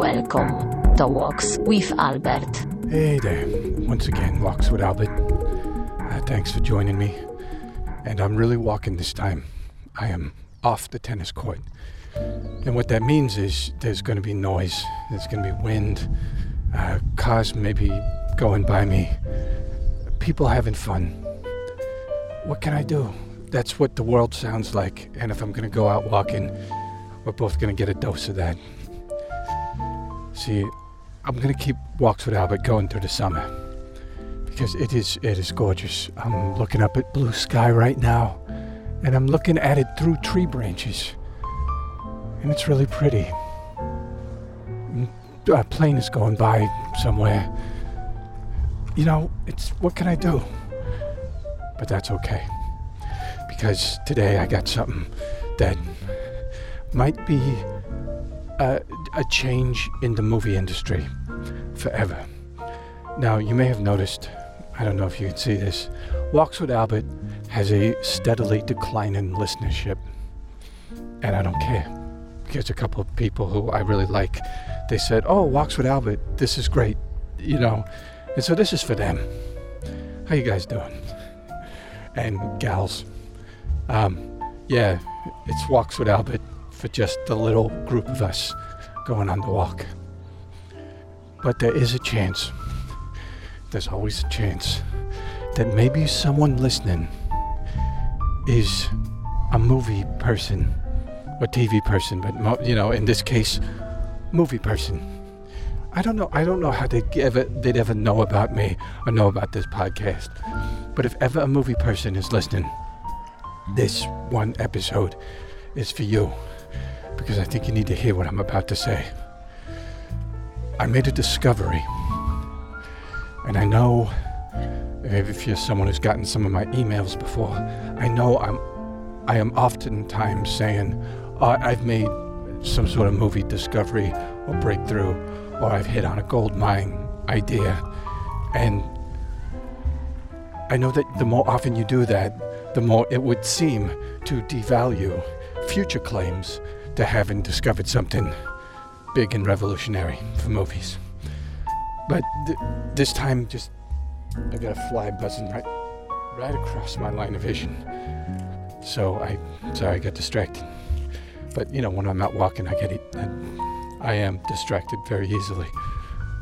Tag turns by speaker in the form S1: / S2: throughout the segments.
S1: Welcome to Walks with Albert.
S2: Hey there. Once again, Walks with Albert. Uh, thanks for joining me. And I'm really walking this time. I am off the tennis court. And what that means is there's going to be noise, there's going to be wind, uh, cars maybe going by me, people having fun. What can I do? That's what the world sounds like. And if I'm going to go out walking, we're both going to get a dose of that. See, I'm to keep Walks with Albert going through the summer because it is it is gorgeous. I'm looking up at blue sky right now, and I'm looking at it through tree branches, and it's really pretty. Mm, A plane is going by somewhere. You know, it's what can I do? But that's okay because today I got something that might be a, change in the movie industry forever. Now, you may have noticed, I don't know if you can see this, Walks with Albert has a steadily declining listenership. And I don't care. Because a couple of people who I really like, they said, Oh, Walks with Albert, this is great. You know, and so this is for them. How you guys doing? And gals. Um, yeah, it's Walks with Albert for just the little group of us going on the walk. But there is a chance, there's always a chance, that maybe someone listening is a movie person or TV person, but you know, in this case, movie person. I don't know. I don't know how they'd ever they'd ever know about me or know about this podcast. But if ever a movie person is listening, this one episode is for you because I think you need to hear what I'm about to say. I made a discovery, and I know if you're someone who's gotten some of my emails before, I know I'm I am oftentimes saying uh, I've made some sort of movie discovery or breakthrough, or I've hit on a gold mine idea, and I know that the more often you do that, the more it would seem to devalue future claims to having discovered something big and revolutionary for movies. But th- this time, just I got a fly buzzing right, right across my line of vision. So I, sorry, I got distracted. But you know, when I'm out walking, I get it. I am distracted very easily.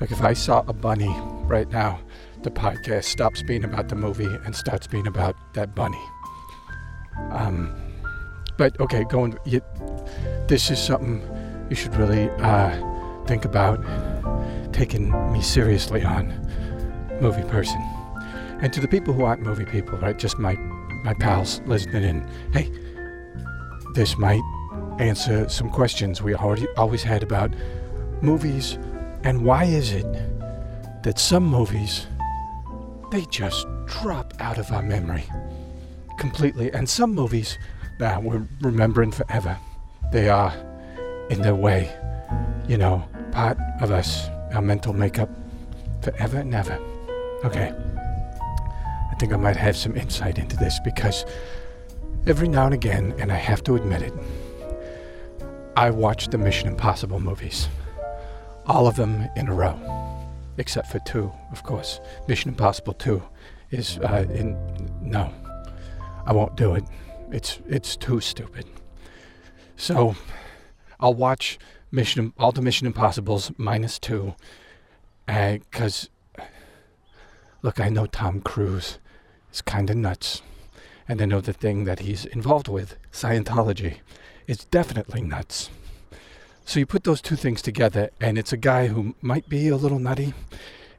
S2: Like if I saw a bunny right now, the podcast stops being about the movie and starts being about that bunny. Um, but okay, going. You, this is something you should really uh, think about taking me seriously on, movie person. And to the people who aren't movie people, right? Just my my pals listening in. Hey, this might answer some questions we already always had about movies and why is it that some movies they just drop out of our memory completely and some movies that we're remembering forever they are in their way you know part of us our mental makeup forever and ever okay i think i might have some insight into this because every now and again and i have to admit it I watch the Mission Impossible movies, all of them in a row, except for two, of course. Mission Impossible 2 is uh, in. No, I won't do it. It's it's too stupid. So, I'll watch Mission all the Mission Impossibles minus two, uh, because look, I know Tom Cruise is kind of nuts, and I know the thing that he's involved with, Scientology is definitely nuts. So you put those two things together, and it's a guy who might be a little nutty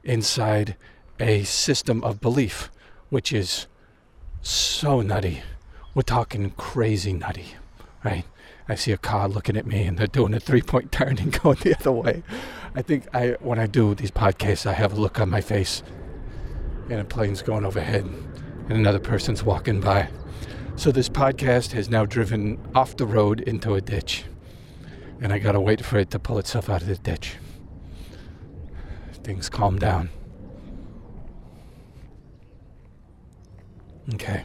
S2: inside a system of belief, which is so nutty. We're talking crazy nutty, right? I see a car looking at me and they're doing a three point turn and going the other way. I think I when I do these podcasts, I have a look on my face and a plane's going overhead and another person's walking by. So this podcast has now driven off the road into a ditch. And I gotta wait for it to pull itself out of the ditch. Things calm down. Okay.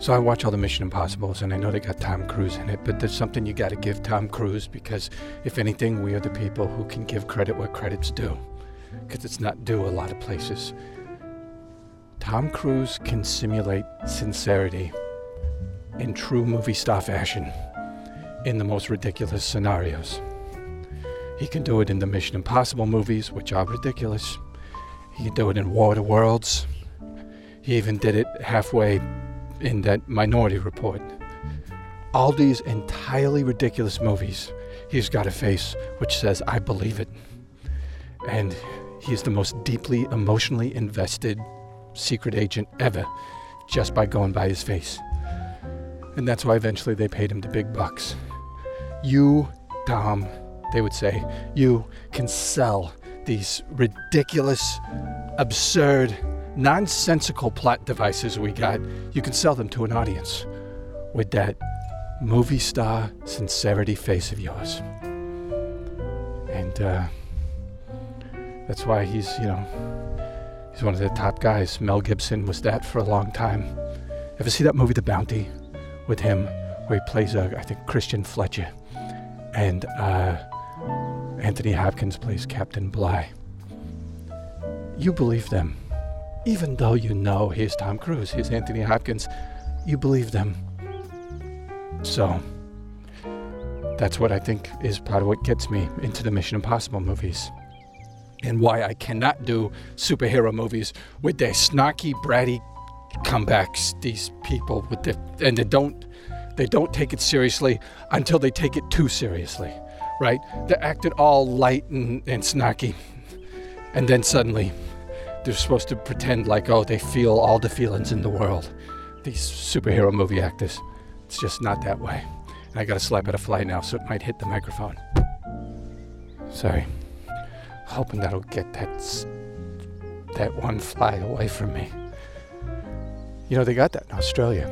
S2: So I watch all the Mission Impossibles, and I know they got Tom Cruise in it, but there's something you got to give Tom Cruise because, if anything, we are the people who can give credit where credit's due, because it's not due a lot of places. Tom Cruise can simulate sincerity in true movie star fashion in the most ridiculous scenarios. He can do it in the Mission Impossible movies, which are ridiculous. He can do it in War of the Worlds. He even did it halfway in that Minority Report. All these entirely ridiculous movies, he's got a face which says, I believe it. And he is the most deeply emotionally invested secret agent ever just by going by his face. And that's why eventually they paid him the big bucks. You, Tom, they would say, you can sell these ridiculous, absurd, nonsensical plot devices we got, you can sell them to an audience with that movie star sincerity face of yours. And uh, that's why he's, you know, he's one of the top guys. Mel Gibson was that for a long time. Ever see that movie, The Bounty, with him, where he plays, a, I think, Christian Fletcher, and uh, Anthony Hopkins plays Captain Bligh. You believe them even though you know he's Tom Cruise, he's Anthony Hopkins, you believe them. So that's what I think is part of what gets me into the Mission Impossible movies. And why I cannot do superhero movies with their snarky, bratty comebacks. These people with the and they don't they don't take it seriously until they take it too seriously, right? They're acting all light and, and snarky, and then suddenly they're supposed to pretend like, oh, they feel all the feelings in the world. These superhero movie actors. It's just not that way. And I gotta slap at a fly now, so it might hit the microphone. Sorry. Hoping that'll get that that one fly away from me. You know, they got that in Australia.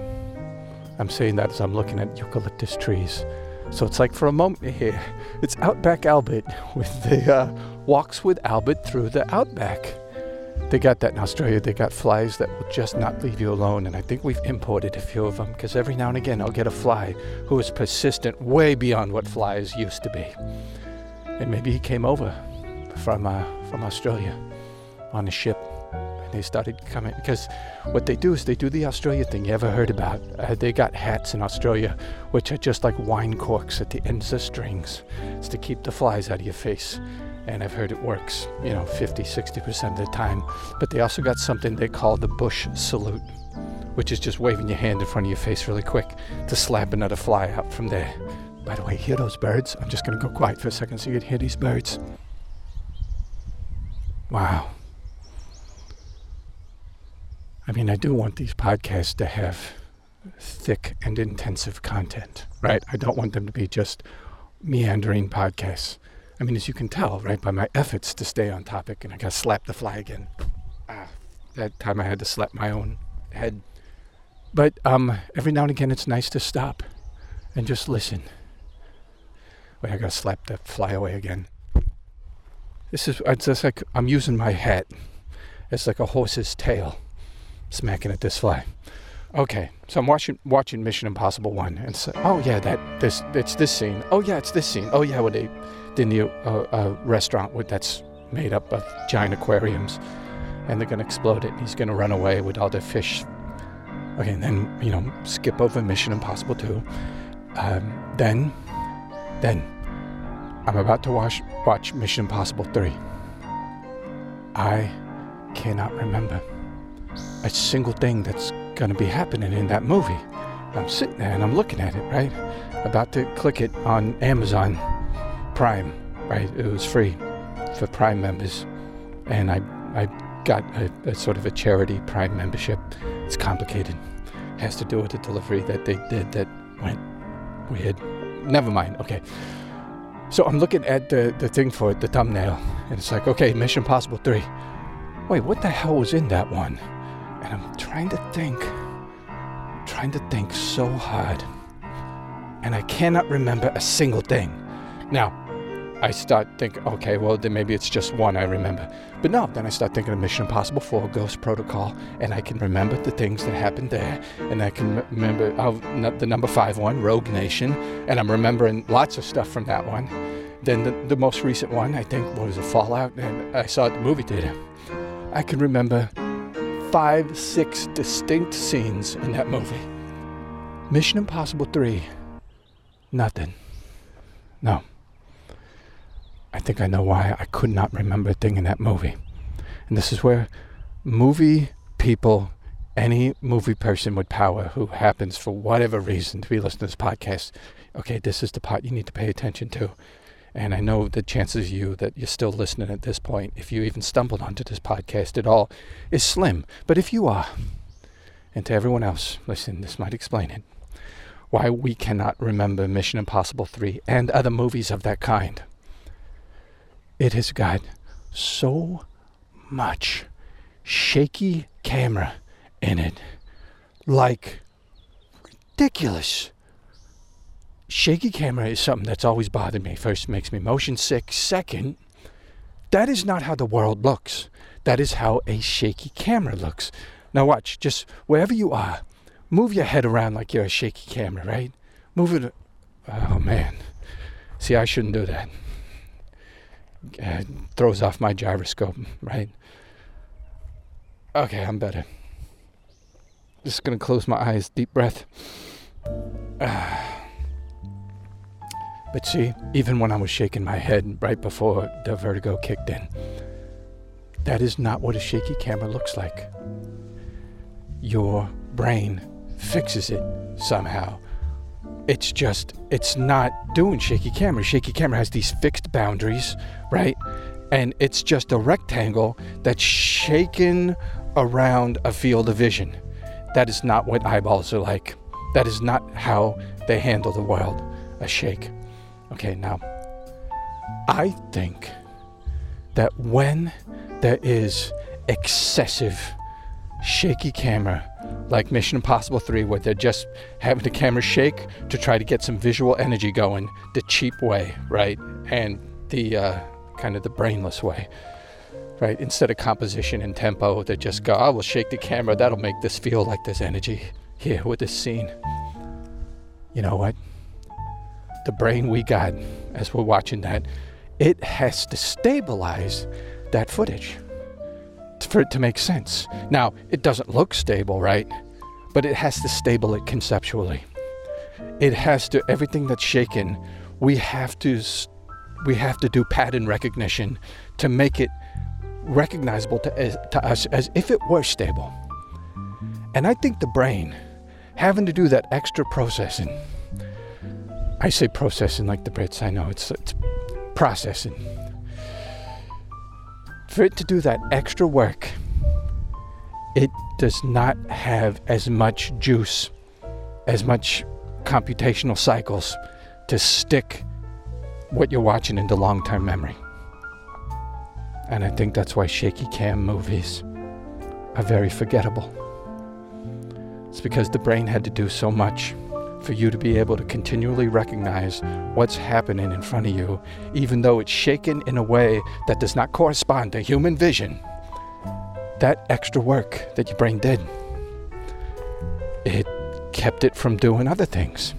S2: I'm saying that as I'm looking at eucalyptus trees. So it's like for a moment here, it's Outback Albert with the uh, walks with Albert through the Outback. They got that in Australia. They got flies that will just not leave you alone. And I think we've imported a few of them because every now and again I'll get a fly who is persistent way beyond what flies used to be. And maybe he came over from, uh, from Australia on a ship and they started coming because what they do is they do the Australia thing you ever heard about. Uh, they got hats in Australia which are just like wine corks at the ends of strings. It's to keep the flies out of your face and I've heard it works, you know, 50, 60% of the time. But they also got something they call the bush salute, which is just waving your hand in front of your face really quick to slap another fly out from there. By the way, hear those birds? I'm just going to go quiet for a second so you can hear these birds. Wow. I mean, I do want these podcasts to have thick and intensive content, right? I don't want them to be just meandering podcasts. I mean, as you can tell, right, by my efforts to stay on topic, and I got slapped the fly again. Ah, that time I had to slap my own head. But um, every now and again, it's nice to stop and just listen. Wait, I got to slap that fly away again. This is it's just like I'm using my hat. It's like a horse's tail, smacking at this fly. Okay, so I'm watching watching Mission Impossible One, and so, oh yeah, that this it's this scene. Oh yeah, it's this scene. Oh yeah, what they in the uh, uh, restaurant with, that's made up of giant aquariums, and they're going to explode it. he's going to run away with all the fish. Okay, and then you know, skip over Mission Impossible 2. Um, then, then, I'm about to watch watch Mission Impossible 3. I cannot remember a single thing that's going to be happening in that movie. I'm sitting there and I'm looking at it, right? About to click it on Amazon Prime, right? It was free for Prime members, and I I got a, a sort of a charity Prime membership. It's complicated. It has to do with the delivery that they did that went weird. Never mind. Okay. So I'm looking at the, the thing for it, the thumbnail, and it's like, okay, Mission Impossible 3. Wait, what the hell was in that one? And I'm trying to think, trying to think so hard, and I cannot remember a single thing. Now, I start thinking, okay, well, then maybe it's just one I remember. But no, then I start thinking of Mission Impossible 4, Ghost Protocol, and I can remember the things that happened there. And I can remember oh, the number five one, Rogue Nation, and I'm remembering lots of stuff from that one. Then the, the most recent one, I think, was a Fallout, and I saw it at the movie theater. I can remember five, six distinct scenes in that movie. Mission Impossible 3, nothing. No. I think I know why I could not remember a thing in that movie. And this is where movie people, any movie person with power who happens for whatever reason to be listening to this podcast, okay, this is the part you need to pay attention to. And I know the chances of you that you're still listening at this point, if you even stumbled onto this podcast at all, is slim. But if you are, and to everyone else, listen, this might explain it. Why we cannot remember Mission Impossible 3 and other movies of that kind it has got so much shaky camera in it. Like, ridiculous. Shaky camera is something that's always bothered me. First, makes me motion sick. Second, that is not how the world looks. That is how a shaky camera looks. Now, watch, just wherever you are, move your head around like you're a shaky camera, right? Move it. Oh, man. See, I shouldn't do that uh, throws off my gyroscope, right? Okay, I'm better. Just gonna close my eyes, deep breath. But see, even when I was shaking my head right before the vertigo kicked in, that is not what a shaky camera looks like. Your brain fixes it somehow it's just it's not doing shaky camera. Shaky camera has these fixed boundaries right? And it's just a rectangle that's shaken around a field of vision. That is not what eyeballs are like. That is not how they handle the world. A shake. Okay now i think that when there is excessive shaky camera like Mission Impossible 3, where they're just having the camera shake to try to get some visual energy going the cheap way, right? And the uh, kind of the brainless way, right? Instead of composition and tempo, they just go, oh, we'll shake the camera. That'll make this feel like there's energy here with this scene. You know what? The brain we got as we're watching that, it has to stabilize that footage for it to make sense. Now, it doesn't look stable, right? But it has to stable it conceptually. It has to everything that's shaken, we have to we have to do pattern recognition to make it recognizable to, to us as if it were stable. And I think the brain having to do that extra processing. I say processing like the Brits, I know it's, it's processing for it to do that extra work, it does not have as much juice, as much computational cycles to stick what you're watching into long term memory. And I think that's why shaky cam movies are very forgettable. It's because the brain had to do so much for you to be able to continually recognize what's happening in front of you, even though it's shaken in a way that does not correspond to human vision. That extra work that your brain did, it kept it from doing other things,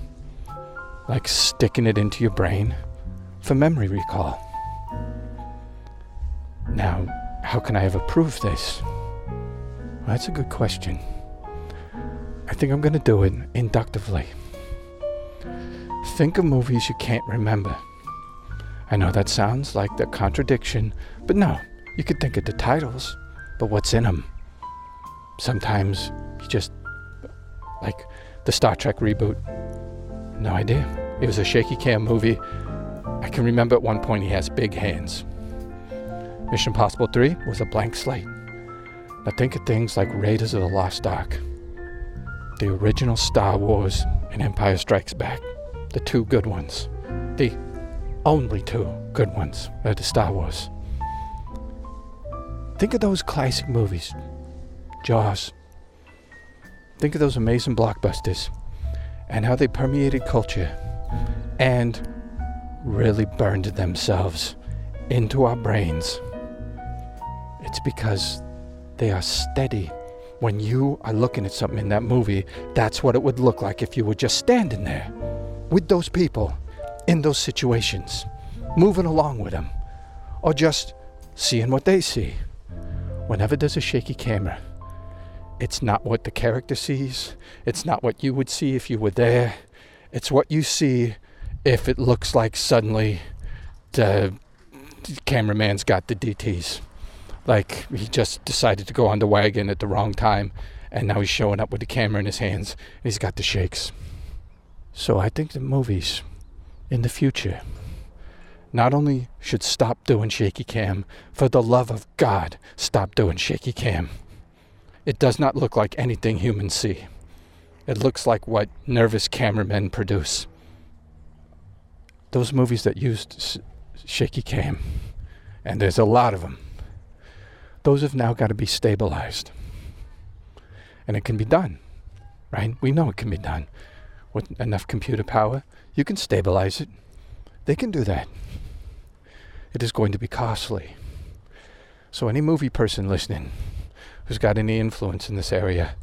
S2: like sticking it into your brain for memory recall. Now, how can I ever prove this? Well, that's a good question. I think I'm going to do it inductively. Think of movies you can't remember. I know that sounds like the contradiction, but no, you could think of the titles, but what's in them? Sometimes you just, like the Star Trek reboot, no idea. It was a shaky cam movie. I can remember at one point he has big hands. Mission Impossible 3 was a blank slate. Now think of things like Raiders of the Lost Ark, the original Star Wars, and Empire Strikes Back the two good ones. The only two good ones are the Star Wars. Think of those classic movies Jaws. Think of those amazing blockbusters and how they permeated culture and really burned themselves into our brains, it's because they are steady. When you are looking at something in that movie, that's what it would look like if you were just standing there with those people in those situations, moving along with them, or just seeing what they see. Whenever there's a shaky camera, it's not what the character sees, it's not what you would see if you were there, it's what you see if it looks like suddenly the cameraman's got the DTs. Like he just decided to go on the wagon at the wrong time and now he's showing up with the camera in his hands and he's got the shakes. So I think the movies in the future not only should stop doing shaky cam, for the love of God, stop doing shaky cam. It does not look like anything humans see. It looks like what nervous cameramen produce. Those movies that used shaky cam, and there's a lot of them, those have now got to be stabilized. And it can be done, right? We know it can be done. With enough computer power, you can stabilize it. They can do that. It is going to be costly. So, any movie person listening who's got any influence in this area,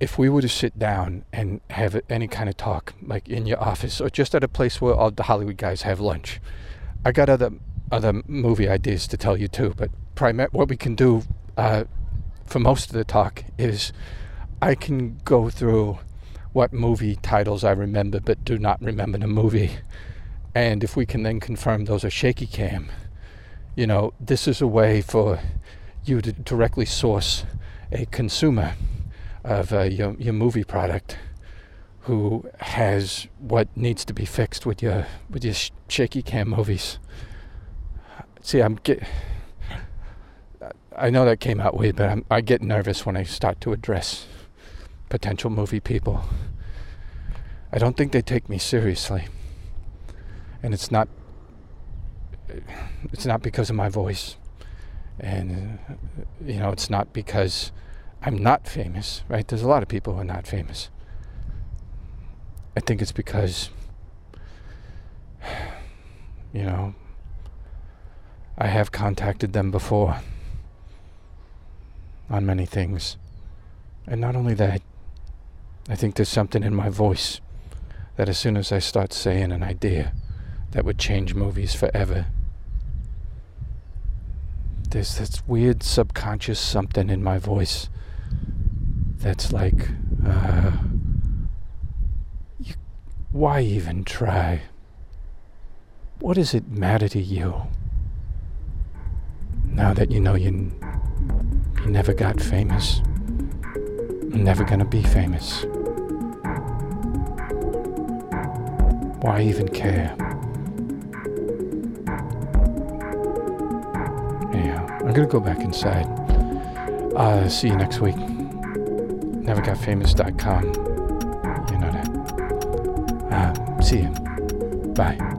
S2: if we were to sit down and have any kind of talk, like in your office or just at a place where all the Hollywood guys have lunch, I got other other movie ideas to tell you too. But what we can do uh, for most of the talk is I can go through what movie titles I remember but do not remember the movie. And if we can then confirm those are shaky cam, you know, this is a way for you to directly source a consumer of uh, your, your movie product who has what needs to be fixed with your with your sh- shaky cam movies. See, I'm get. I know that came out weird, but I'm, I get nervous when I start to address potential movie people. I don't think they take me seriously, and it's not. It's not because of my voice, and uh, you know, it's not because I'm not famous. Right? There's a lot of people who are not famous. I think it's because, you know, I have contacted them before on many things. And not only that, I think there's something in my voice that as soon as I start saying an idea that would change movies forever, there's this weird subconscious something in my voice that's like, uh, you, why even try? What does it matter to you? Now that you know you, never got famous, never gonna be famous. Why even care? Yeah, I'm gonna go back inside. Uh, see you next week. Nevergotfamous.com. You know that. Uh, see you. Bye.